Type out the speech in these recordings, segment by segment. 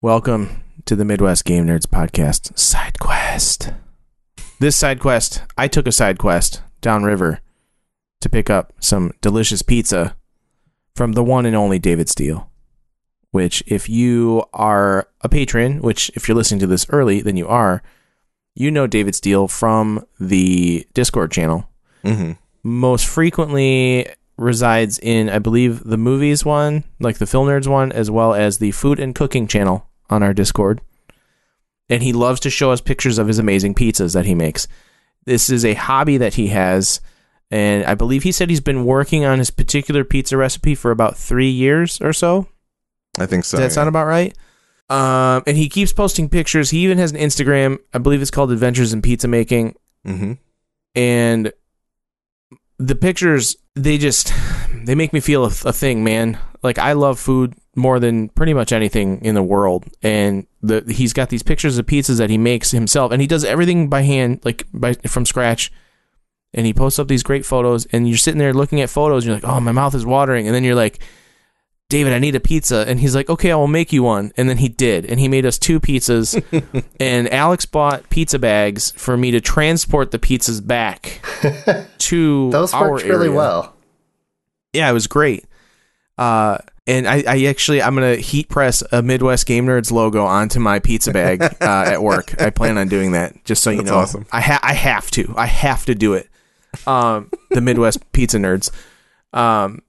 Welcome to the Midwest Game Nerds podcast side quest. This side quest, I took a side quest downriver to pick up some delicious pizza from the one and only David Steele. Which, if you are a patron, which if you're listening to this early, then you are, you know David Steele from the Discord channel. Mm-hmm. Most frequently resides in, I believe, the movies one, like the Film Nerds one, as well as the food and cooking channel on our Discord. And he loves to show us pictures of his amazing pizzas that he makes. This is a hobby that he has. And I believe he said he's been working on his particular pizza recipe for about three years or so. I think so. Does that yeah. sound about right? Um, and he keeps posting pictures. He even has an Instagram. I believe it's called Adventures in Pizza Making. Mm-hmm. And the pictures, they just they make me feel a, a thing, man. Like I love food more than pretty much anything in the world. And the he's got these pictures of pizzas that he makes himself, and he does everything by hand, like by from scratch. And he posts up these great photos, and you're sitting there looking at photos, and you're like, "Oh, my mouth is watering," and then you're like. David, I need a pizza. And he's like, okay, I will make you one. And then he did. And he made us two pizzas. and Alex bought pizza bags for me to transport the pizzas back to Those worked really well. Yeah, it was great. Uh, and I, I actually, I'm going to heat press a Midwest Game Nerds logo onto my pizza bag uh, at work. I plan on doing that, just so you That's know. awesome. I, ha- I have to. I have to do it. Um, the Midwest Pizza Nerds. Um,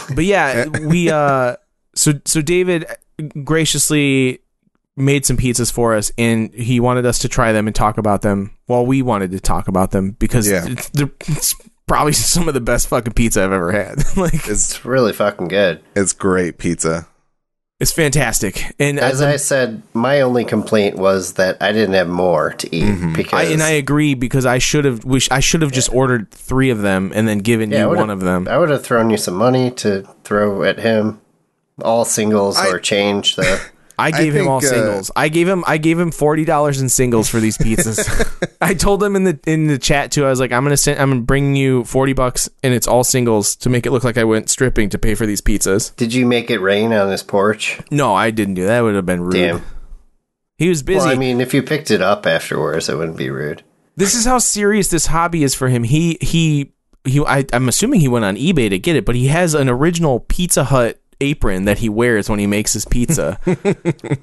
but yeah, we uh so so David graciously made some pizzas for us and he wanted us to try them and talk about them while we wanted to talk about them because Yeah. it's, they're, it's probably some of the best fucking pizza I've ever had. like It's It's really fucking good. it's great pizza. It's fantastic. And As as I said, my only complaint was that I didn't have more to eat Mm-hmm. because I, and I agree because I should have wish I should have just ordered 3 of them and then given Yeah, you one of them. I would have thrown you some money to throw at him. All singles I- or change the. I gave him think, all uh, singles. I gave him I gave him forty dollars in singles for these pizzas. I told him in the in the chat too. I was like, I'm gonna send I'm gonna bring you forty bucks and it's all singles to make it look like I went stripping to pay for these pizzas. Did you make it rain on his porch? No, I didn't do that. That would have been rude. Damn. He was busy. Well, I mean, if you picked it up afterwards, it wouldn't be rude. this is how serious this hobby is for him. He he he. I, I'm assuming he went on eBay to get it, but he has an original Pizza Hut apron that he wears when he makes his pizza.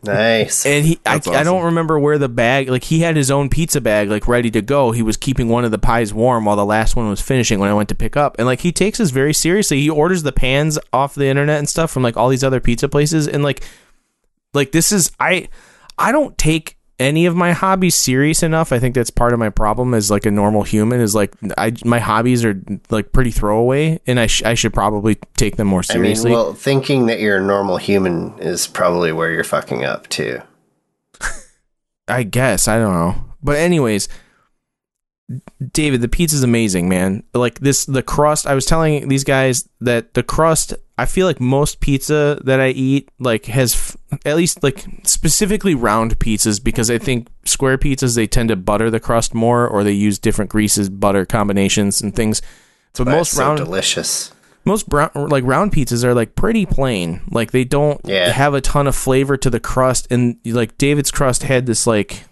Nice. And he, I, That's I don't remember where the bag, like he had his own pizza bag, like ready to go. He was keeping one of the pies warm while the last one was finishing when I went to pick up. And like he takes this very seriously. He orders the pans off the internet and stuff from like all these other pizza places. And like, like this is, I, I don't take any of my hobbies serious enough. I think that's part of my problem as like a normal human is like, I, my hobbies are like pretty throwaway and I, sh- I should probably take them more I mean, seriously. well, thinking that you're a normal human is probably where you're fucking up too. I guess I don't know, but anyways, David, the pizza's amazing, man. Like this, the crust. I was telling these guys that the crust. I feel like most pizza that I eat like has f- at least like specifically round pizzas because I think square pizzas they tend to butter the crust more or they use different greases, butter combinations and things. But But most so round delicious. most brown like round pizzas are like pretty plain like they don't Yeah. have a ton of flavor to the crust and like david's crust had this like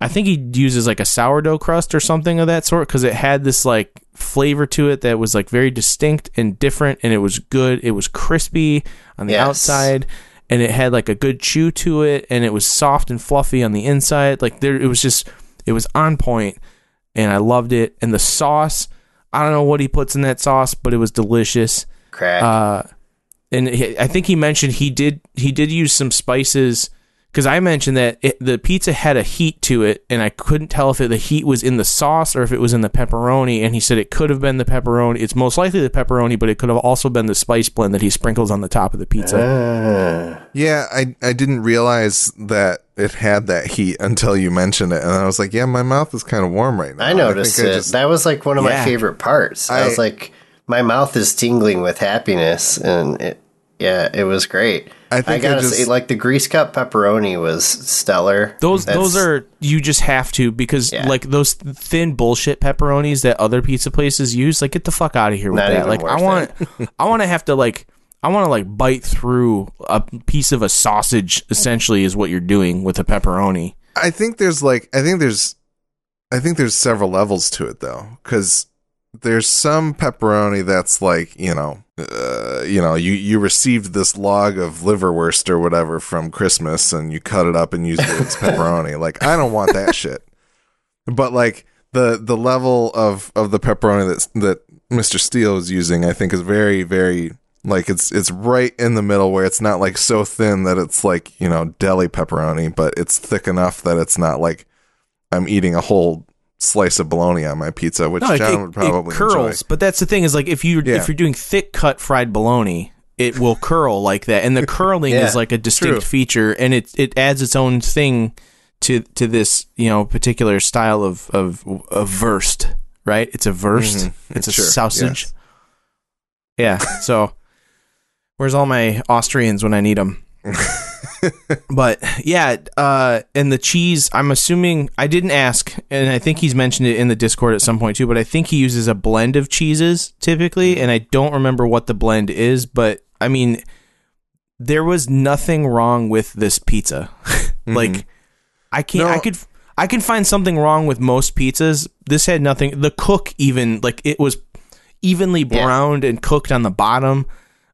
i think he uses like a sourdough crust or something of that sort because it had this like flavor to it that was like very distinct and different and it was good it was crispy on the Yes. outside and it had like a good chew to it and it was soft and fluffy on the inside like there it was just it was on point and i loved it and the sauce i don't know what he puts in that sauce but it was delicious Crack. uh, and he, I think he mentioned he did he did use some spices because I mentioned that it, the pizza had a heat to it, and I couldn't tell if it, the heat was in the sauce or if it was in the pepperoni. And he said it could have been the pepperoni. It's most likely the pepperoni, but it could have also been the spice blend that he sprinkles on the top of the pizza. Ah. Yeah, I I didn't realize that it had that heat until you mentioned it, and I was like, yeah, my mouth is kind of warm right now. I noticed think it. I just- that was like one of Yeah. my favorite parts. I, I- was like, my mouth is tingling with happiness, and it, yeah, it was great. I think I gotta just- say, like the grease cup pepperoni was stellar. Those That's- those are you just have to because Yeah. like those thin bullshit pepperonis that other pizza places use, like get the fuck out of here with Not that. even Like I want I want to have to like I want to like bite through a piece of a sausage. Essentially, is what you're doing with a pepperoni. I think there's like I think there's I think there's several levels to it though cuz there's some pepperoni that's like, you know, uh, you know, you you received this log of liverwurst or whatever from Christmas and you cut it up and used it as pepperoni. Like I don't want that shit. But like the the level of of the pepperoni that that Mr. Steele is using I think is very very like it's it's right in the middle where it's not like so thin that it's like you know deli pepperoni, but it's thick enough that it's not like I'm eating a whole slice of bologna on my pizza, which No, John it- would probably it curls. enjoy. But that's the thing is like if you Yeah. if you're doing thick cut fried bologna, it will curl like that, and the curling Yeah, is like a distinct true. feature, and it it adds its own thing to to this you know particular style of of of wurst. Right? It's a wurst. Mhm. It's a sausage. yes. Yeah. So, where's all my Austrians when I need them? but yeah, uh, and the cheese. I'm assuming I didn't ask, and I think he's mentioned it in the Discord at some point too. But I think he uses a blend of cheeses typically, and I don't remember what the blend is. But I mean, there was nothing wrong with this pizza. like, I can't. No. I could. I can find something wrong with most pizzas. This had nothing. The cook even like it was evenly Yeah. browned and cooked on the bottom.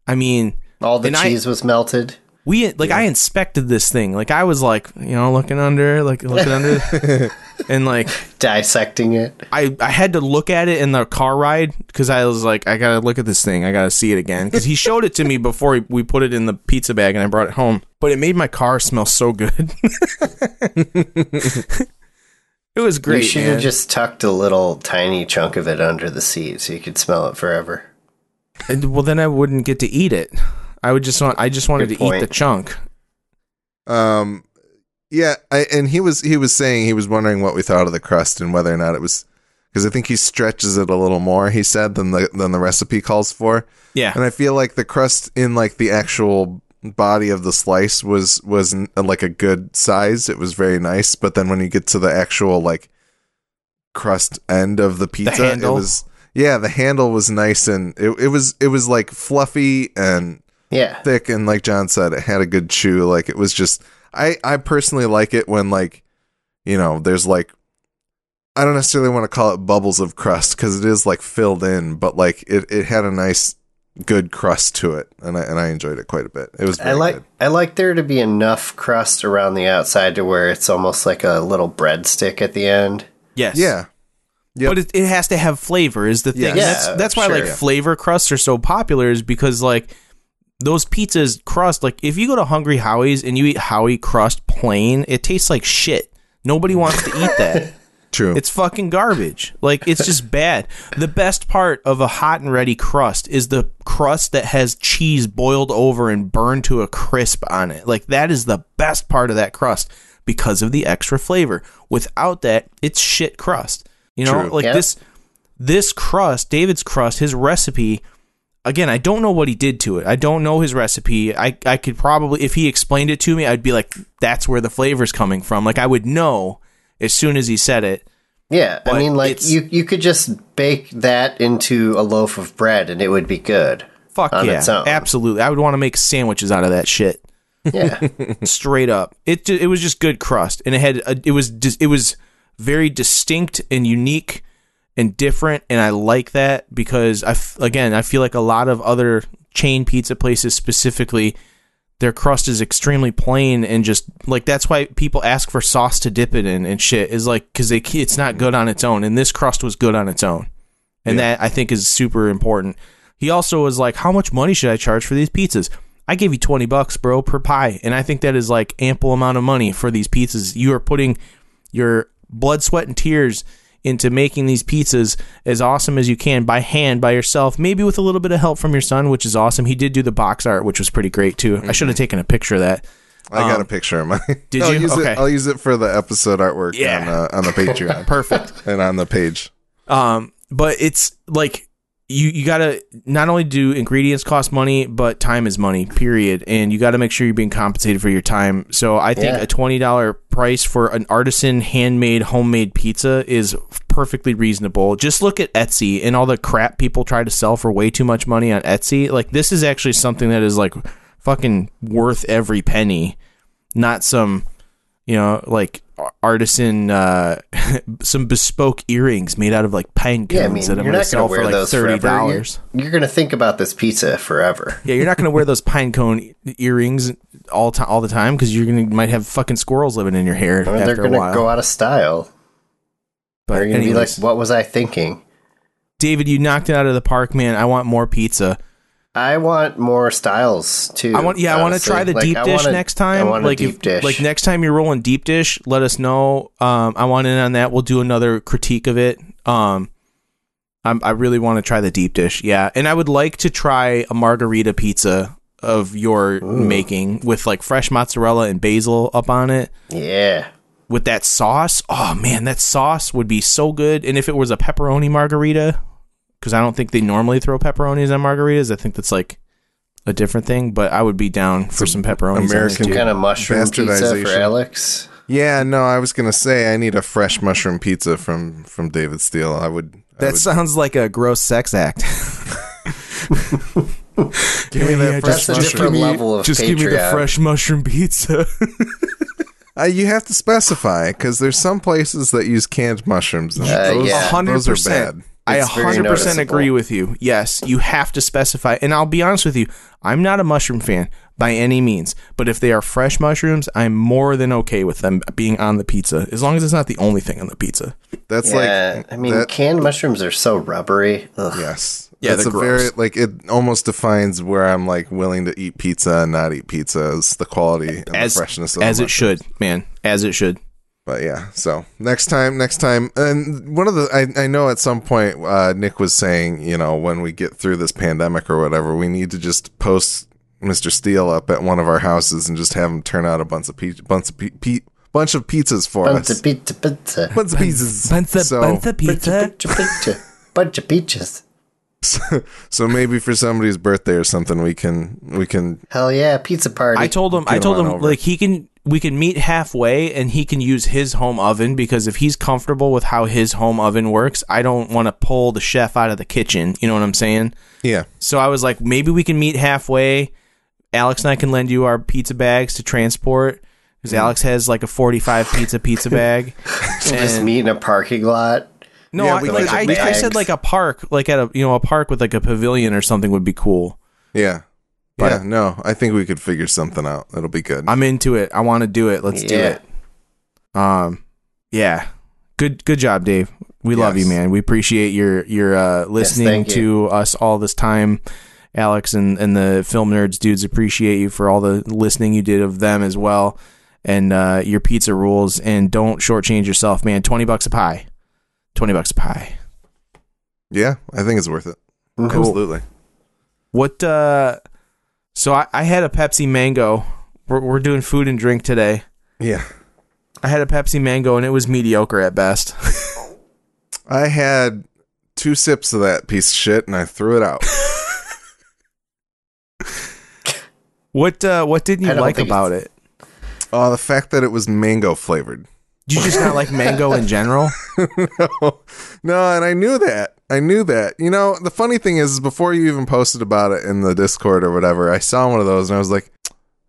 I mean, All the And I- cheese was melted. We like I inspected this thing. Like I was like, you know, looking under, like looking under, and like Dissecting it. I I had to look at it in the car ride because I was like, I gotta look at this thing. I gotta see it again because he showed it to me before we put it in the pizza bag and I brought it home. But it made my car smell so good. it was great. you should have just tucked a little tiny chunk of it under the seat so you could smell it forever. And, well, then I wouldn't get to eat it. I would just want. I just wanted Good to eat the chunk. Um, yeah, I, and he was he was saying he was wondering what we thought of the crust and whether or not it was because I think he stretches it a little more. He said than the than the recipe calls for, Yeah, and I feel like the crust in like the actual body of the slice was was like a good size. It was very nice, but then when you get to the actual like crust end of the pizza, it was yeah, the handle was nice and it it was it was like fluffy and Yeah. thick and like John said, it had a good chew. Like it was just I I personally like it when like you know there's like I don't necessarily want to call it bubbles of crust because it is like filled in, but like it, it had a nice good crust to it, and I and I enjoyed it quite a bit. It was very I like good. I like there to be enough crust around the outside to where it's almost like a little breadstick at the end. yes, Yeah, Yep. But it, it has to have flavor. Is the thing. Yes. That's that's why sure. like flavor crusts are so popular. Is because like those pizzas crust. Like if you go to Hungry Howie's and you eat Howie crust plain, it tastes like shit. Nobody wants to eat that. true. It's fucking garbage. Like it's just bad. The best part of a hot and ready crust is the crust that has cheese boiled over and burned to a crisp on it. Like that is the best part of that crust because of the extra flavor. Without that, it's shit crust. You know, True. like Yep. this this crust, David's crust, his recipe again, I don't know what he did to it. I don't know his recipe. I I could probably if he explained it to me, I'd be like that's where the flavor's coming from. Like I would know as soon as he said it. Yeah, I mean, like you you could just bake that into a loaf of bread and it would be good. Fuck on yeah, its own. absolutely. I would want to make sandwiches out of that shit, Yeah, straight up. It it was just good crust, and it had a, it was dis- it was very distinct and unique and different, and I like that because I f- again I feel like a lot of other chain pizza places specifically their crust is extremely plain and just like that's why people ask for sauce to dip it in and shit is like because they it's not good on its own, and this crust was good on its own, and that I think is super important. He also was like, "How much money should I charge for these pizzas?" I gave you twenty bucks, bro, per pie, and I think that is like ample amount of money for these pizzas. You are putting your blood, sweat, and tears into making these pizzas as awesome as you can by hand, by yourself, maybe with a little bit of help from your son, which is awesome. He did do the box art, which was pretty great too. I should have taken a picture of that. I got um, a picture of mine. did I'll you? Use Okay. it, I'll use it for the episode artwork Yeah. on, uh, on the Patreon Perfect. and on the page. Um, but it's like you you gotta not only do ingredients cost money, but time is money. Period. And you got to make sure you're being compensated for your time. So I think Yeah. a twenty dollar price for an artisan handmade homemade pizza is perfectly reasonable. Just look at Etsy and all the crap people try to sell for way too much money on Etsy. Like this is actually something that is like fucking worth every penny, not some you know like artisan uh some bespoke earrings made out of like pine cones Yeah, I mean, that I'm you're sell going to for wear like thirty forever. You're, dollars. you're going to think about this pizza forever. Yeah, you're not going to wear those pine cone earrings all time all the time because you're gonna might have fucking squirrels living in your hair Or they're going to go out of style. but They're going to be like, what was I thinking? David, you knocked it out of the park, man. I want more pizza. I want more styles too. I want, yeah, I want to try the Like, deep I dish want a- next time. I want like deep if, dish. like next time you're rolling deep dish, let us know. Um, I want in on that. We'll do another critique of it. Um, I'm, I really want to try the deep dish. Yeah, and I would like to try a margarita pizza of your making with like fresh mozzarella and basil up on it. yeah. with that sauce. Oh man, that sauce would be so good. And if it was a pepperoni margarita, because I don't think they normally throw pepperonis on margaritas. I think that's like a different thing. But I would be down for some pepperonis. American. Kind of mushroom pizza for Alex. Yeah, no, I was gonna say I need a fresh mushroom pizza from from David Steele. I would. I That would sounds like a gross sex act. give me that yeah, fresh That's a mushroom. different level of just give me the fresh mushroom pizza. Uh, you have to specify because there's some places that use canned mushrooms. And Uh, those, yeah. hundred those are bad. I It's very 100% agree with you. Yes, you have to specify. And I'll be honest with you, I'm not a mushroom fan by any means. But if they are fresh mushrooms, I'm more than okay with them being on the pizza, as long as it's not the only thing on the pizza. That's Yeah, like I mean, that, canned mushrooms are so rubbery. Ugh. yes. Yeah, that's they're a very gross. like it almost defines where I'm like willing to eat pizza and not eat pizza is the quality and As, the freshness of as the it should, man. As it should. But yeah, so next time, next time, and one of the I, I know at some point uh, Nick was saying, you know, when we get through this pandemic or whatever, we need to just post Mr. Steele up at one of our houses and just have him turn out a bunch of pe- bunch of pe- pe- bunch of pizzas for us. Bunch us. of pizza, pizza. bunch of pizzas. Bunch of, so, bunch of Bunch pizza. of pizza, pizza. Bunch of peaches. so maybe for somebody's birthday or something, we can we can Hell yeah, pizza party. I told him. I told him him over. like he can. We can meet halfway, and he can use his home oven because if he's comfortable with how his home oven works, I don't want to pull the chef out of the kitchen. You know what I'm saying? yeah. So I was like, maybe we can meet halfway. Alex and I can lend you our pizza bags to transport because Mm. Alex has like a 45 pizza pizza bag. just meet in a parking lot. no, Yeah, I, like, I, I said like a park, like at a you know a park with like a pavilion or something would be cool. Yeah. But- yeah, no, I think we could figure something out. It'll be good. I'm into it. I want to do it. Let's do it. Um, yeah, good good job, Dave. We love you, man. We appreciate your your uh, listening thank to us all this time. Alex and, and the film nerds dudes appreciate you for all the listening you did of them as well, and uh, your pizza rules. And don't shortchange yourself, man. Twenty bucks a pie. Twenty bucks a pie. yeah, I think it's worth it. Cool. Absolutely. What? uh So I, I had a Pepsi Mango. We're, we're doing food and drink today. Yeah. I had a Pepsi Mango and it was mediocre at best. I had two sips of that piece of shit and I threw it out. What uh, what didn't you like think about it? Oh, the fact that it was mango flavored. You just not like mango in general? no, no, and I knew that. I knew that. You know, the funny thing is, before you even posted about it in the Discord or whatever, I saw one of those and I was like,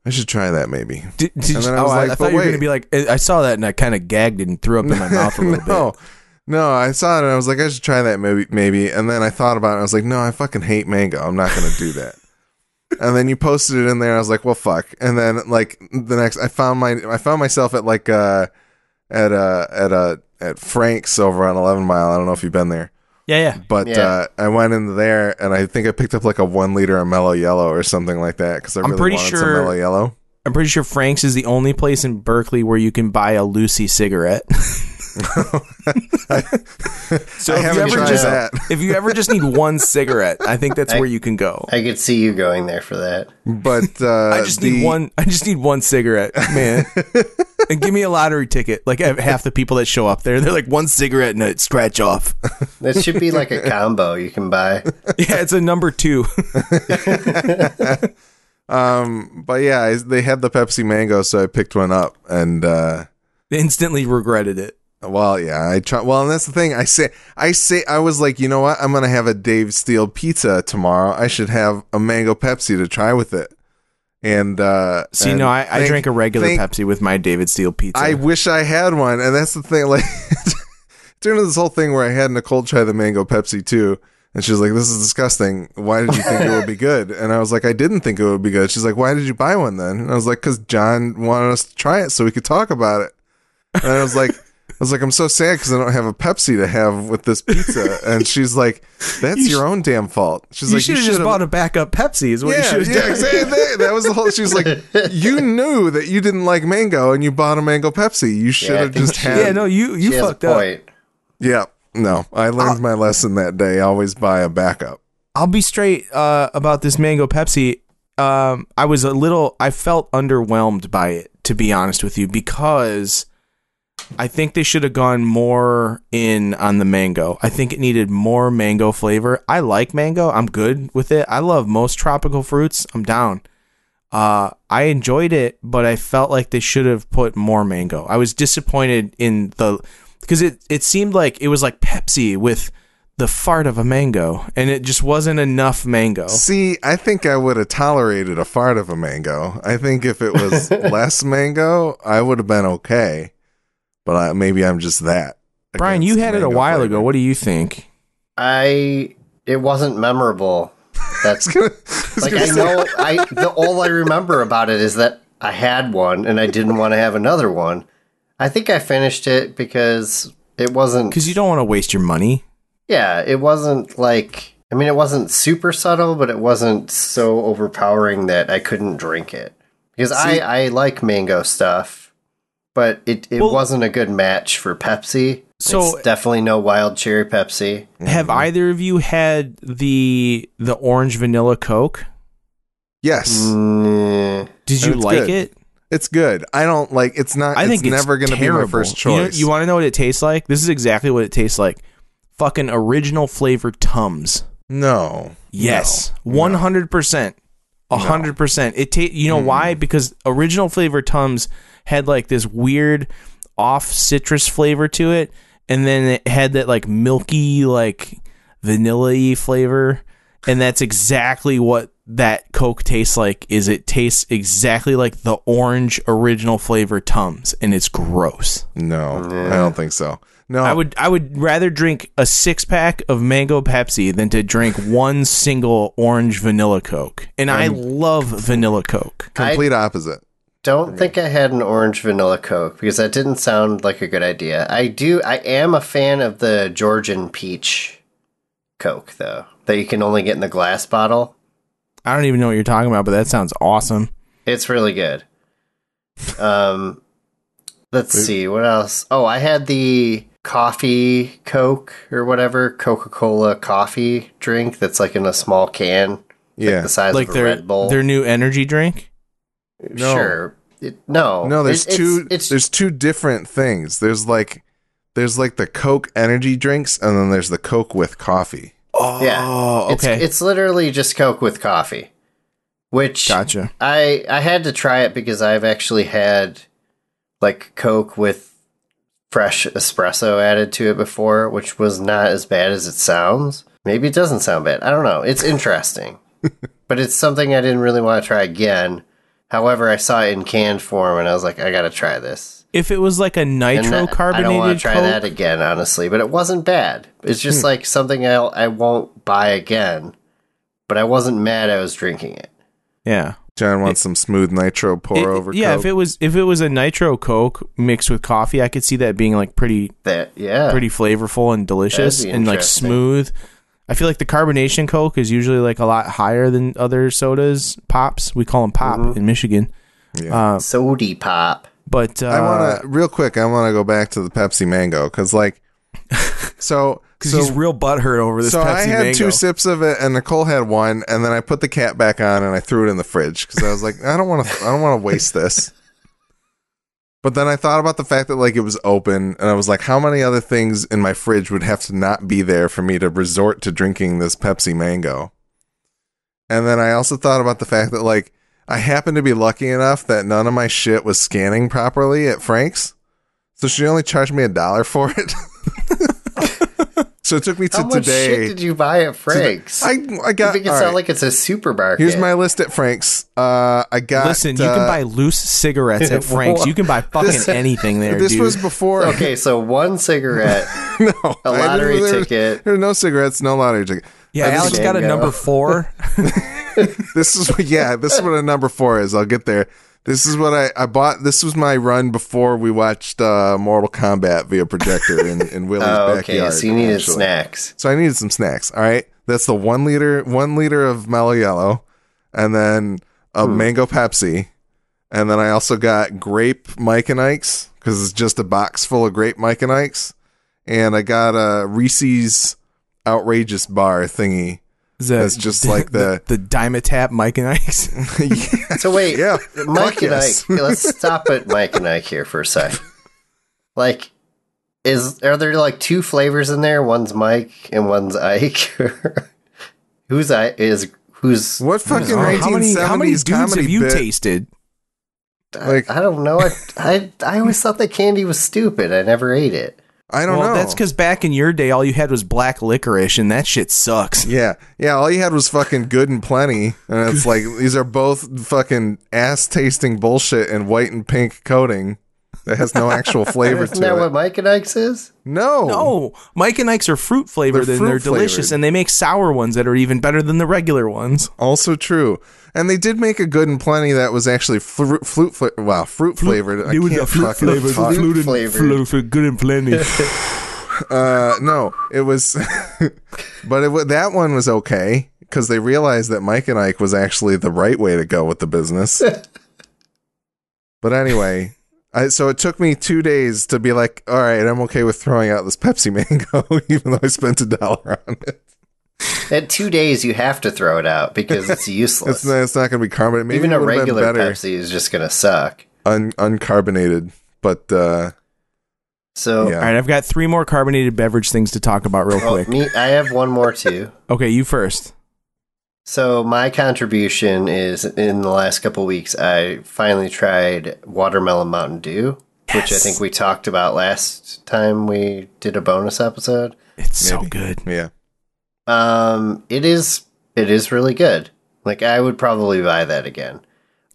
I should try that maybe. Did, did And you, then I oh, was I, like, I thought you were wait. gonna be like, I saw that and I kind of gagged it and threw up in my mouth a little no, bit. no, I saw it and I was like, I should try that maybe, maybe. And then I thought about it. and I was like, no, I fucking hate mango. I'm not gonna do that. and then you posted it in there. I was like, well, fuck. And then like the next, I found my, I found myself at like uh at uh at uh at Frank's over on 11 Mile. I don't know if you've been there. Yeah, yeah. But Yeah. uh, I went in there and I think I picked up like a one liter of Mellow Yellow or something like that because I I'm really pretty wanted some sure- Mellow Yellow. I'm pretty sure Frank's is the only place in Berkley where you can buy a Lucy cigarette. so I if you ever tried just that. if you ever just need one cigarette, I think that's I- where you can go. I could see you going there for that. But uh, I just the- need one. I just need one cigarette, man. and give me a lottery ticket. Like half the people that show up there, they're like one cigarette and a scratch off. It should be like a combo you can buy. yeah, it's a number two. Um, but yeah, they had the Pepsi Mango, so I picked one up, and uh, Instantly regretted it. Well, yeah, I try. Well, and that's the thing. I say, I say, I was like, you know what? I'm gonna have a Dave Steele pizza tomorrow. I should have a mango Pepsi to try with it. And uh, See, and no, I, I drank a regular thank- Pepsi with my David Steele pizza. I wish I had one, and that's the thing. Like, during this whole thing where I had Nicole try the mango Pepsi too, and she was like, "This is disgusting. Why did you think it would be good?" And I was like, "I didn't think it would be good." She's like, "Why did you buy one then?" And I was like, "Cause John wanted us to try it so we could talk about it." And I was like. I was like, I'm so sad because I don't have a Pepsi to have with this pizza. And she's like, "That's You your own damn fault." She's you like, You should have just should've- bought a backup Pepsi. Is what you yeah, should have yeah, done. exactly. That, that was the whole. She was like, "You knew that you didn't like mango, and you bought a mango Pepsi. You should I have think just she- had." Yeah, no, you you She has a fucked up. point. Yeah, no, I learned my lesson that day. Always buy a backup. I'll be straight uh, about this mango Pepsi. Um, I was a little, I felt underwhelmed by it, to be honest with you, because I think they should have gone more in on the mango. I think it needed more mango flavor. I like mango. I'm good with it. I love most tropical fruits. I'm down. Uh, I enjoyed it, but I felt like they should have put more mango. I was disappointed in the because it it seemed like it was like Pepsi with the fart of a mango, and it just wasn't enough mango. See, I think I would have tolerated a fart of a mango. I think if it was less mango, I would have been okay. But I, maybe I'm just that. Brian, you had it a while flavor. ago. What do you think? I it wasn't memorable. That's I was like I know I the all I remember about it is that I had one and I didn't want to have another one. I think I finished it because it wasn't Because you don't want to waste your money. yeah, it wasn't like I mean it wasn't super subtle, but it wasn't so overpowering that I couldn't drink it. Because See- I I like mango stuff, but it it Well- wasn't a good match for Pepsi. So- it's definitely no wild cherry Pepsi. Have either of you had the the orange vanilla Coke? Yes, Mm, Did you like good. it? it's good. I don't like. It's not. I it's think it's never going to be my terrible. first You, know- choice. you want to know what it tastes like? This is exactly what it tastes like. Fucking original flavor Tums. no. Yes, one hundred percent, hundred percent. It ta- You know mm-hmm. why? Because original flavor Tums had like this weird off citrus flavor to it, and then it had that like milky like vanilla flavor, and that's exactly what that Coke tastes like. Is it tastes exactly like the orange original flavor Tums, and it's gross. No, I don't think so. No, I would I would rather drink a six pack of mango Pepsi than to drink one single orange vanilla Coke. And I love vanilla Coke. complete opposite. don't think I had an orange vanilla Coke because that didn't sound like a good idea. I do. I am a fan of the Georgian peach Coke though, that you can only get in the glass bottle. I don't even know what you're talking about, but that sounds awesome. It's really good. Um, let's see what else. Oh, I had the coffee Coke or whatever Coca Cola coffee drink that's like in a small can, Yeah. the size like of a their Red Bull. their new energy drink. No. Sure. It, no, No, there's It- it's- two. It's, there's two different things. There's like, there's like the Coke energy drinks, and then there's the Coke with coffee. Oh, Yeah. It's, okay. it's literally just Coke with coffee, which gotcha. I I had to try it because I've actually had like Coke with fresh espresso added to it before, which was not as bad as it sounds. Maybe it doesn't sound bad. I don't know. It's interesting, but it's something I didn't really want to try again. However, I saw it in canned form and I was like, I got to try this. If it was like a And uh, nitro that- I don't want to try Coke, that again, honestly. But it wasn't bad. It's just hmm. like something I'll, I won't buy again. But I wasn't mad I was drinking it. yeah. John wants some smooth nitro pour It- over. yeah, Coke. if it was if it was a nitro Coke mixed with coffee, I could see that being like pretty That yeah, pretty flavorful and delicious and like smooth. I feel like the carbonation Coke is usually like a lot higher than other sodas. Pops, we call them pop Mm-hmm. in Michigan. Yeah. Uh, sody pop. but uh, I want to real quick. I want to go back to the Pepsi Mango because, like, so because so, he's real butthurt over this so Pepsi I had Mango. two sips of it, and Nicole had one, and then I put the cap back on and I threw it in the fridge because I was like, I don't want to. I don't want to waste this. But then I thought about the fact that like it was open, and I was like, how many other things in my fridge would have to not be there for me to resort to drinking this Pepsi Mango? And then I also thought about the fact that like I happened to be lucky enough that none of my shit was scanning properly at Frank's, so she only charged me a dollar for it. so it took me to How much today. shit did you buy at Frank's? I I got. make it all sound right. like it's a supermarket. Here's my list at Frank's. Uh, I got. Listen, you can uh, buy loose cigarettes at Frank's. You can buy fucking anything there, This dude. was before. Okay, so one cigarette, no, a I didn't- lottery there- ticket. There are no cigarettes, no lottery ticket. yeah, Pepsi Alex got a number four. This is what, yeah, this is what a number four is. I'll get there. This is what I, I bought. This was my run before we watched uh, Mortal Kombat via projector in, in Willie's Oh, okay, backyard. so you needed actually. snacks. So I needed some snacks. All right, that's the one liter, one liter of Mellow Yellow, and then a Hmm. mango Pepsi, and then I also got grape Mike and Ike's because it's just a box full of grape Mike and Ike's, and I got a Reese's outrageous bar thingy. Is that That's just like the- the, Dimetapp Mike and Ike's. So wait, Yeah, Mike fuck and yes. Ike. Let's stop at Mike and Ike here for a sec. Like, is are there like two flavors in there? One's Mike and one's Ike. who's I is who's? What fucking Oh, how many 1970s how many dudes have you bit? tasted? like- I, I don't know. I, I I always thought that candy was stupid. I never ate it. I don't well, know. that's because back in your day, all you had was black licorice, and that shit sucks. Yeah, yeah. All you had was fucking good and plenty, and it's like these are both fucking ass tasting bullshit and white and pink coating that has no actual flavor Isn't to that it. what Mike and Ike's is? no, No, Mike and Ike's are fruit flavored, They're and they're delicious, flavored. and they make sour ones that are even better than the regular ones. also true. And they did make a good and plenty that was actually fruit, flute fla- wow, fruit flavored. I It was can't a fruit fucking flavored, talk. Flute flavored. flavored, good and plenty. Uh, no, it was, but it wa- that one was okay because they realized that Mike and Ike was actually the right way to go with the business. but anyway, I, so it took me two days to be like, all right, I'm okay with throwing out this Pepsi Mango, even though I spent a dollar on it. In two days, you have to throw it out because it's useless. It's not, it's not going to be carbonated. Maybe Even a regular been Pepsi is just gonna suck. un, uncarbonated. But uh, So, Yeah. All right, I've got three more carbonated beverage things to talk about real oh, quick. me, I have one more too. Okay, you first. So my contribution is in the last couple weeks I finally tried watermelon Mountain Dew, which I think we talked about last time we did a bonus episode. It's so good. yeah, Um it is it is really good. Like I would probably buy that again.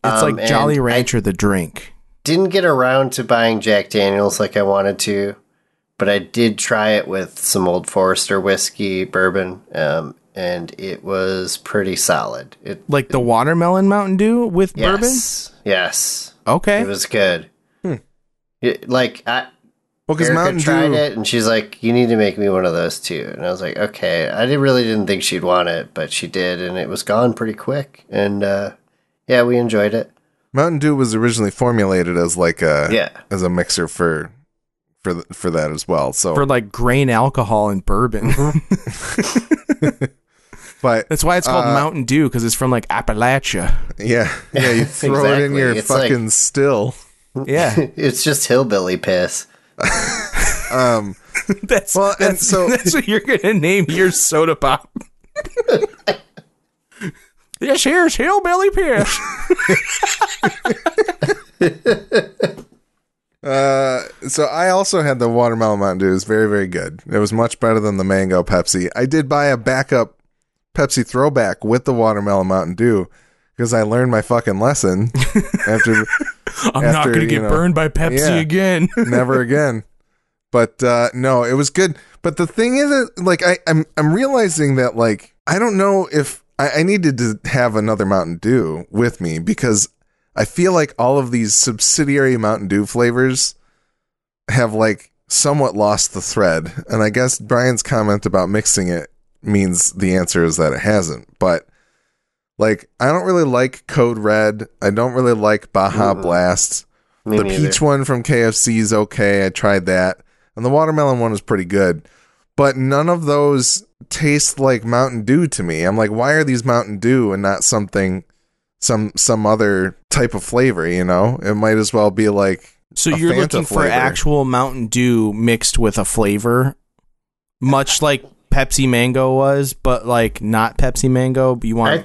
It's Um, like Jolly and I Rancher the drink. didn't get around to buying Jack Daniels like I wanted to, but I did try it with some Old Forester whiskey bourbon, um, and it was pretty solid. It Like the watermelon Mountain Dew with bourbon? yes, yes, Okay. it was good. It- like I, well, because Erica Mountain tried Dew. it, and she's like, "You need to make me one of those too." And I was like, "Okay." I didn't, really didn't think she'd want it, but she did, and it was gone pretty quick. And uh, yeah, we enjoyed it. Mountain Dew was originally formulated as like a Yeah. as a mixer for for for that as well. So, For like grain alcohol and bourbon. but That's why it's called Uh, Mountain Dew because it's from like Appalachia. yeah, yeah, you throw it in your It's like- fucking still. Yeah, it's just hillbilly piss. Um, that's Well, and so- that's what you're gonna name your soda pop. this here's hillbilly piss. uh, so I also had the watermelon Mountain Dew. It was very very good. It was much better than the mango Pepsi. I did buy a backup Pepsi throwback with the watermelon Mountain Dew because I learned my fucking lesson after I'm not gonna get know, burned by Pepsi yeah. again. never again. But uh, no, it was good. But the thing is, that, like, I, I'm I'm realizing that like I don't know if I, I needed to have another Mountain Dew with me because I feel like all of these subsidiary Mountain Dew flavors have like somewhat lost the thread. And I guess Brian's comment about mixing it means the answer is that it hasn't. But like, I don't really like Code Red. I don't really like Baja Mm-mm. Blast Me the neither. peach one from KFC is okay. I tried that. And the watermelon one is pretty good. But none of those taste like Mountain Dew to me. I'm like, why are these Mountain Dew and not something some some other type of flavor, you know? It might as well be like So a you're Fanta looking for actual Mountain Dew mixed with a flavor, much like Pepsi Mango was, but like not Pepsi Mango. You want I-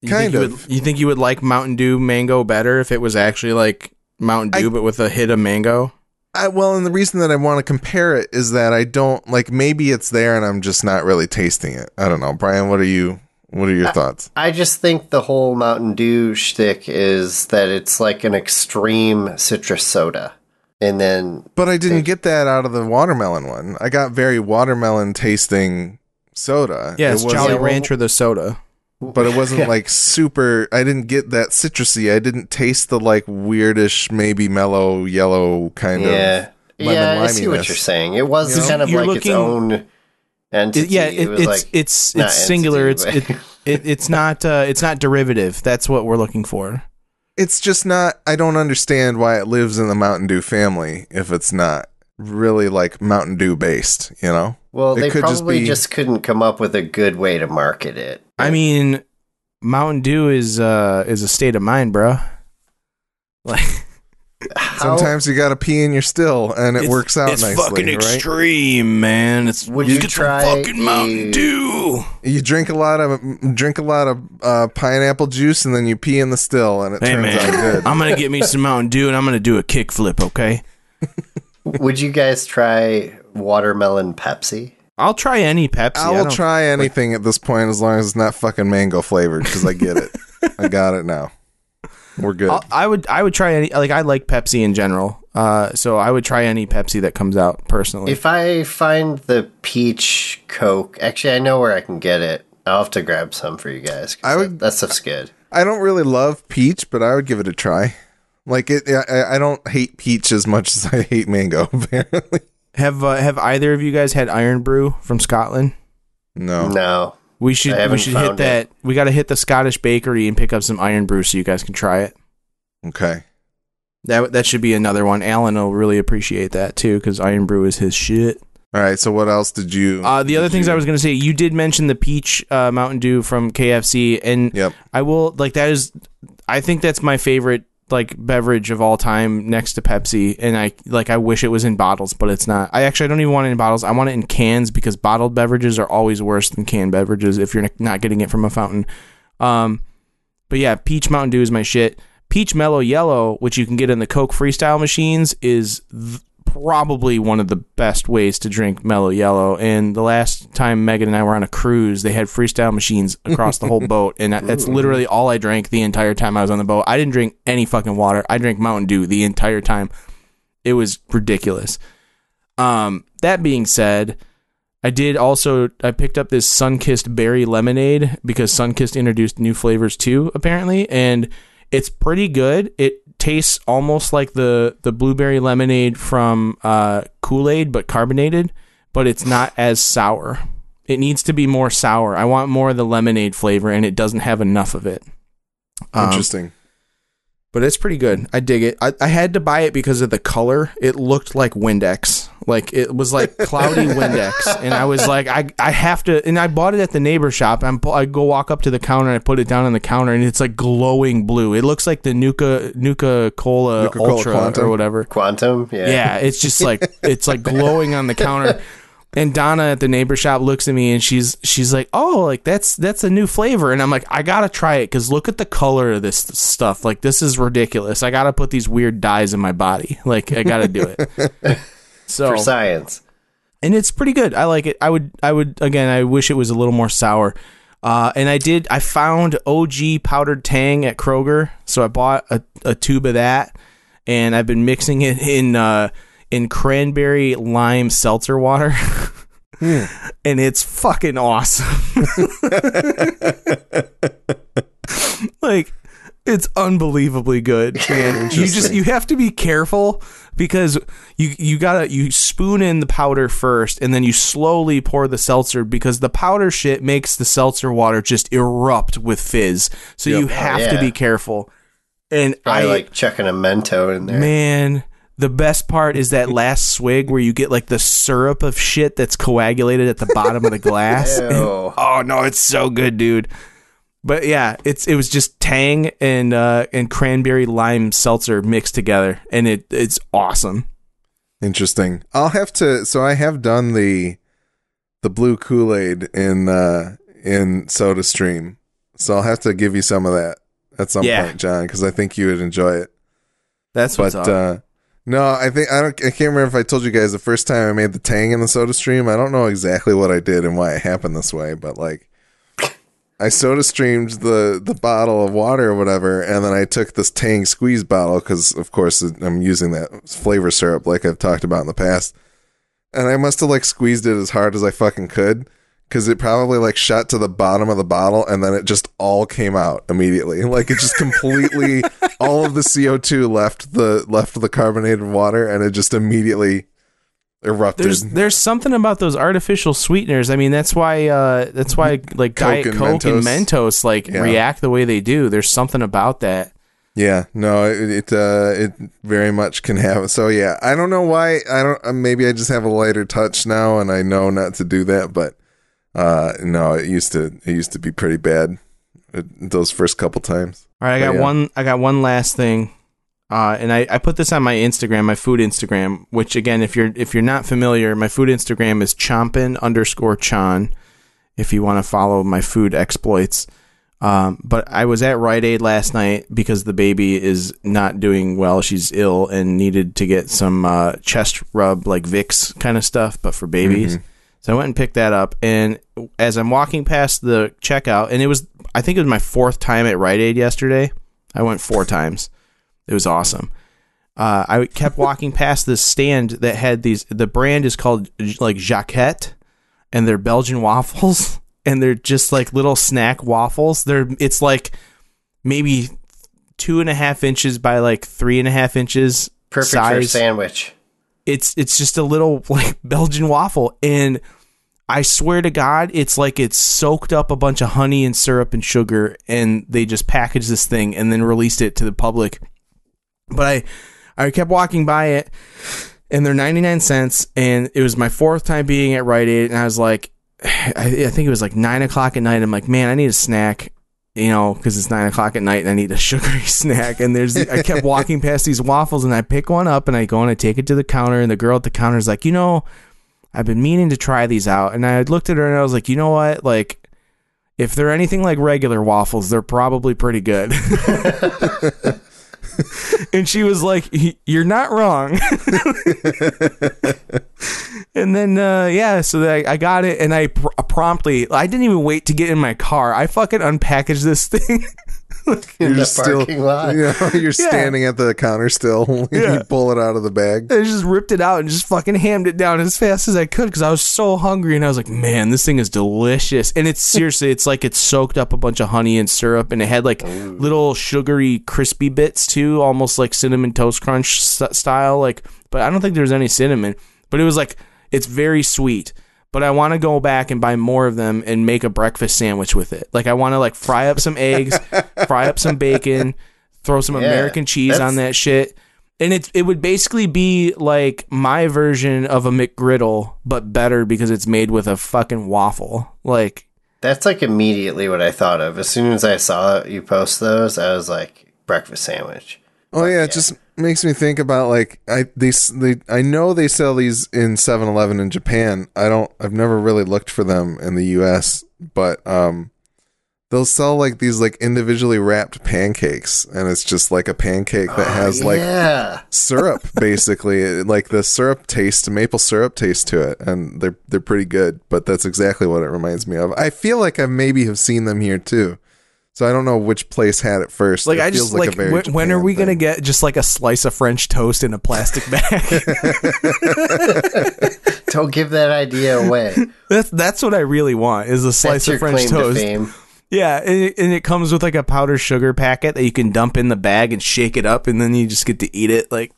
you Kind think you of. Would, you think you would like Mountain Dew Mango better if it was actually like Mountain Dew, I- but with a hit of mango? I, well, and the reason that I want to compare it is that I don't like. Maybe it's there, and I'm just not really tasting it. I don't know, Brian. What are you? What are your thoughts? I just think the whole Mountain Dew shtick is that it's like an extreme citrus soda. And then But I didn't get that out of the watermelon one. I got very watermelon tasting soda. Yeah, It it's wasn't- Jolly Yeah, Rancher the soda. but it wasn't like super. I didn't get that citrusy. I didn't taste the like weirdish, maybe mellow yellow kind yeah. of lemon Yeah, I see what you're saying. It was You know? kind of You're like looking- its own entity. It- yeah, it, was it's like it's not it's singular. entity, it's it, it it's not uh, it's not derivative. That's what we're looking for. It's just not. I don't understand why it lives in the Mountain Dew family if it's not really like Mountain Dew based. You know. Well, It they could just probably be- just couldn't come up with a good way to market it. I mean, Mountain Dew is uh is a state of mind, bro. Like How- Sometimes you got to pee in your still, and it it's- works out It's nicely, fucking right? extreme, man. It's Would you you get some try fucking Mountain Dew. You drink a lot of drink a lot of uh, pineapple juice, and then you pee in the still, and it Hey turns man, out good. I'm gonna get me some Mountain Dew and I'm gonna do a kickflip. Okay, would you guys try watermelon Pepsi? I'll try any Pepsi. I I will don't- try anything at this point as long as it's not fucking mango flavored because I get it. I got it now. We're good. I'll- I would I would try any like I like Pepsi in general. Uh, so I would try any Pepsi that comes out personally. If I find the peach Coke, actually, I know where I can get it. I'll have to grab some for you guys. I would- That, that stuff's good. I don't really love peach, but I would give it a try. Like it, I, I don't hate peach as much as I hate mango. Apparently, have uh, have either of you guys had Irn-Bru from Scotland? no. No. We should we should hit found it. that. We got to hit the Scottish bakery and pick up some Irn-Bru so you guys can try it. Okay. That that should be another one. Alan will really appreciate that too because Irn-Bru is his shit. All right. So what else did you? Uh, the other things you- I was going to say, you did mention the peach uh, Mountain Dew from KFC, and Yep. I will like that is, I think that's my favorite like beverage of all time next to Pepsi, and I like I wish it was in bottles, but it's not. I actually I don't even want it in bottles. I want it in cans because bottled beverages are always worse than canned beverages if you're not getting it from a fountain. Um, but yeah, peach Mountain Dew is my shit. Peach Mellow Yellow, which you can get in the Coke Freestyle machines, is th- probably one of the best ways to drink Mellow Yellow. And the last time Megan and I were on a cruise, they had freestyle machines across the whole boat, and that- that's literally all I drank the entire time I was on the boat. I didn't drink any fucking water. I drank Mountain Dew the entire time. It was ridiculous. Um, that being said, I did also I picked up this Sunkist berry lemonade because Sunkist introduced new flavors too, apparently, and it's pretty good. It tastes almost like the the blueberry lemonade from uh, Kool Aid, but carbonated, but it's not as sour. It needs to be more sour. I want more of the lemonade flavor, and it doesn't have enough of it. Um, Interesting. But it's pretty good. I dig it. I, I had to buy it because of the color. It looked like Windex. Like it was like cloudy Windex, and I was like, I I have to. And I bought it at the neighbor shop. I'm, I go walk up to the counter and I put it down on the counter, and it's like glowing blue. It looks like the Nuka Nuka Cola Ultra Quantum. or whatever. Quantum? Yeah. Yeah, it's just like it's like glowing on the counter. And Donna at the neighbor shop looks at me and she's she's like, "Oh, like that's that's a new flavor." And I'm like, "I got to try it cuz look at the color of this stuff. Like this is ridiculous. I got to put these weird dyes in my body. Like I got to do it." So For science. and it's pretty good. I like it. I would I would again, I wish it was a little more sour. Uh, and I did. I found OG powdered Tang at Kroger, so I bought a, a tube of that, and I've been mixing it in uh, in cranberry lime seltzer water, hmm. and it's fucking awesome. like it's unbelievably good and you just you have to be careful because you you gotta you spoon in the powder first and then you slowly pour the seltzer because the powder shit makes the seltzer water just erupt with fizz. So you oh, have to yeah. be careful. And Probably i like checking a mento in there. man the best part is that last swig where you get like the syrup of shit that's coagulated at the bottom of the glass Ew. oh no it's so good dude But yeah, it's it was just Tang and uh, and cranberry lime seltzer mixed together, and it it's awesome. Interesting. I'll have to. So I have done the the blue Kool Aid in uh, in Soda Stream. So I'll have to give you some of that at some Yeah. point, John, because I think you would enjoy it. That's but up. uh, no, I think I don't. I can't remember if I told you guys the first time I made the Tang in the Soda Stream. I don't know exactly what I did and why it happened this way, but like. I soda streamed the, the bottle of water or whatever, and then I took this Tang squeeze bottle because, of course, I'm using that flavor syrup like I've talked about in the past. And I must have like squeezed it as hard as I fucking could because it probably like shot to the bottom of the bottle and then it just all came out immediately. Like it just completely, all of the CO2 left the left the carbonated water and it just immediately erupted. there's there's something about those artificial sweeteners. I mean, that's why uh, that's why like Coke Diet and Coke and Mentos. Mentos like Yeah. react the way they do. There's something about that. Yeah, no, it it, uh, it very much can have. So yeah, I don't know why. I don't. uh, Maybe I just have a lighter touch now, and I know not to do that. But uh, no, it used to. It used to be pretty bad. uh those first couple times. All right, I got yeah. one. I got one last thing, uh, and I, I put this on my Instagram, my food Instagram. Which again, if you're if you're not familiar, my food Instagram is chompin underscore chan. If you want to follow my food exploits, um, but I was at Rite Aid last night because the baby is not doing well. She's ill and needed to get some uh, chest rub, like Vicks kind of stuff, but for babies. So I went and picked that up. And as I'm walking past the checkout, and it was, I think it was my fourth time at Rite Aid yesterday. I went four times. It was awesome. Uh, I kept walking past this stand that had these. The brand is called like Jaquette, and they're Belgian waffles, and they're just like little snack waffles. They're it's like maybe two and a half inches by like three and a half inches Perfect for a sandwich. It's it's just a little like Belgian waffle and I swear to God, it's like it's soaked up a bunch of honey and syrup and sugar, and they just packaged this thing and then released it to the public. But I, I kept walking by it, and they're ninety nine cents, and it was my fourth time being at Rite Aid, and I was like, I, I think it was like nine o'clock at night. I'm like, man, I need a snack. You know, because it's nine o'clock at night and I need a sugary snack. And there's, I kept walking past these waffles and I pick one up and I go and I take it to the counter. And the girl at the counter is like, you know, I've been meaning to try these out. And I looked at her and I was like, you know what? Like, if they're anything like regular waffles, they're probably pretty good. and she was like, "You're not wrong." and then, uh, yeah, so I, I got it, and I pr- promptly, I didn't even wait to get in my car. I fucking unpackaged this thing. in the still, parking lot. You know, you're standing at the counter still. Yeah. you pull it out of the bag. I just ripped it out and just fucking hammed it down as fast as I could because I was so hungry and I was like, man, this thing is delicious. And it's seriously, it's like it soaked up a bunch of honey and syrup and it had like little sugary, crispy bits too, almost like cinnamon toast crunch style. Like, but I don't think there's any cinnamon. But it was like, it's very sweet. But I want to go back and buy more of them and make a breakfast sandwich with it. Like I want to like fry up some eggs, fry up some bacon, throw some Yeah, American cheese on that shit. And it it would basically be like my version of a McGriddle, but better because it's made with a fucking waffle. Like That's like immediately what I thought of. As soon as I saw you post those, I was like, breakfast sandwich. Oh yeah, it just makes me think about like I they they I know they sell these in 7-Eleven in Japan. I don't I've never really looked for them in the US, but um they'll sell like these like individually wrapped pancakes and it's just like a pancake that has like yeah. syrup basically like the syrup taste maple syrup taste to it and they're they're pretty good but that's exactly what it reminds me of i feel like i maybe have seen them here too so i don't know which place had it first like It I feels just like, a very when, when are Japan we gonna get just like a slice of French toast in a plastic bag? Don't give that idea away. that's that's what I really want is a slice That's your of French claim to toast. fame. Yeah, and it, and it comes with like a powdered sugar packet that you can dump in the bag and shake it up, and then you just get to eat it. Like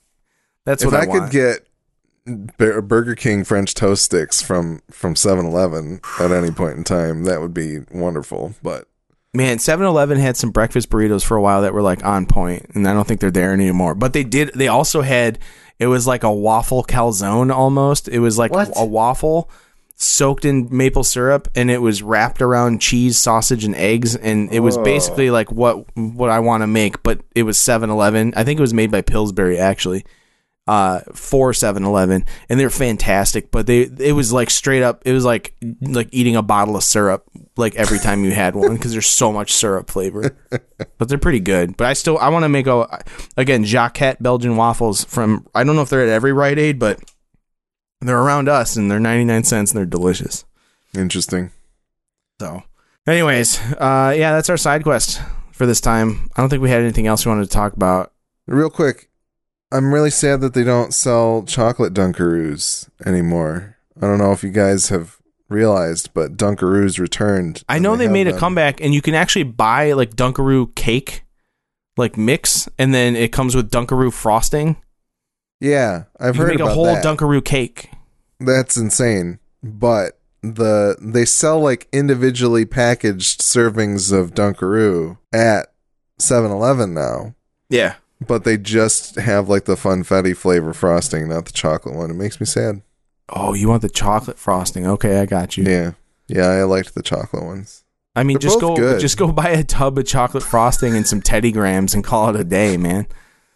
that's if what I, i, could get burger king french toast sticks from from 7-eleven at any point in time that would be wonderful but Man, 7-Eleven had some breakfast burritos for a while that were like on point, and I don't think they're there anymore. But they did. They also had it was like a waffle calzone almost. It was like What? a waffle, soaked in maple syrup and it was wrapped around cheese, sausage and eggs and it was Oh. basically like what what I want to make, but it was 7-Eleven. I think it was made by Pillsbury actually. Uh for 7-Eleven and they're fantastic, but they it was like straight up it was like like eating a bottle of syrup like every time you had one cuz there's so much syrup flavor. but they're pretty good. But I still I want to make a again Jacquette Belgian waffles from I don't know if they're at every Rite Aid, but they're around us and they're 99 cents and they're delicious. Interesting. So, anyways, uh, yeah, that's our side quest for this time. I don't think we had anything else we wanted to talk about. Real quick, I'm really sad that they don't sell chocolate Dunkaroos anymore. I don't know if you guys have realized, but Dunkaroos returned. I know they, have made a comeback, and you can actually buy like Dunkaroo cake, like mix, and then it comes with Dunkaroo frosting. Yeah, I've you heard can make about a whole that. Dunkaroo cake. That's insane. But the they sell like individually packaged servings of Dunkaroo at 7-Eleven now. Yeah. But they just have like the funfetti flavor frosting, not the chocolate one. It makes me sad. Oh, you want the chocolate frosting? Okay, I got you. Yeah. Yeah, I liked the chocolate ones. I mean, They're just go, good. just go buy a tub of chocolate frosting and some Teddy Grahams and call it a day, man.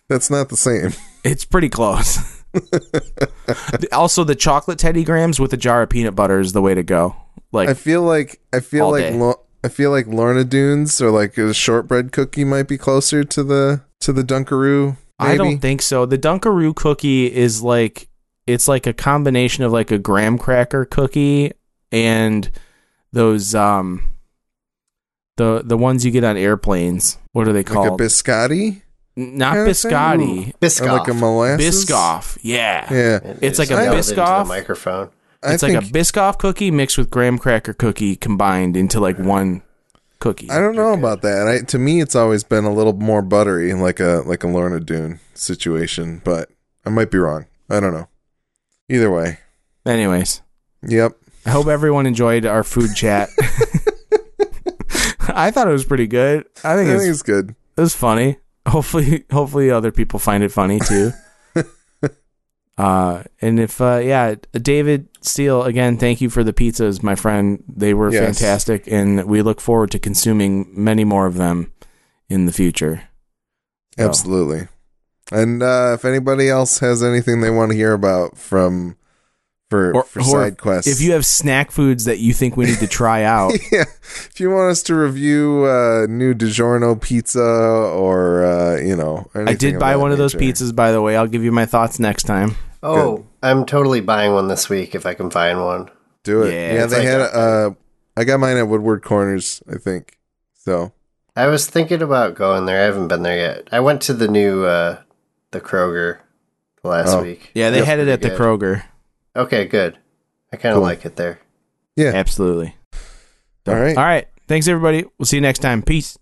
That's not the same. It's pretty close. also, the chocolate Teddy Grahams with a jar of peanut butter is the way to go. Like, I feel like I feel like. Lo- I feel like Lorna Doones or like a shortbread cookie might be closer to the to the Dunkaroo. Maybe. I don't think so. The Dunkaroo cookie is like it's like a combination of like a graham cracker cookie and those um the the ones you get on airplanes. What are they called? like a biscotti Not kinda thing? biscotti. or like a molasses. Biscoff. Yeah. Yeah, It It's like a Biscoff. The microphone. I It's like think a Biscoff cookie mixed with graham cracker cookie combined into like one cookie. I don't know about that. I, to me, it's always been a little more buttery, like a like a Lorna Doone situation. But I might be wrong. I don't know. Either way, Anyways, yep. I hope everyone enjoyed our food chat. I thought it was pretty good. I I think think it's it's good. It was funny. Hopefully, hopefully other people find it funny too. uh, and if uh, yeah, David Steele again, thank you for the pizzas, my friend. They were Yes. fantastic, and we look forward to consuming many more of them in the future. So, Absolutely. And uh, if anybody else has anything they want to hear about from for Or- for or side quests, If you have snack foods that you think we need to try out, yeah, if you want us to review uh, new DiGiorno pizza or uh, you know, I did buy one of those pizzas, by the way. I'll give you my thoughts next time. Oh, I'm totally buying one this week if I can find one. Do it. Yeah, Yeah, they like had. a- Uh, I got mine at Woodward Corners, I think. So I was thinking about going there. I haven't been there yet. I went to the new uh the Kroger last Oh. week. Yeah, they That's had it pretty at the good. Kroger. Okay, good. I kind of Cool. like it there. yeah. Absolutely. All right. All right. Thanks, everybody. We'll see you next time. Peace.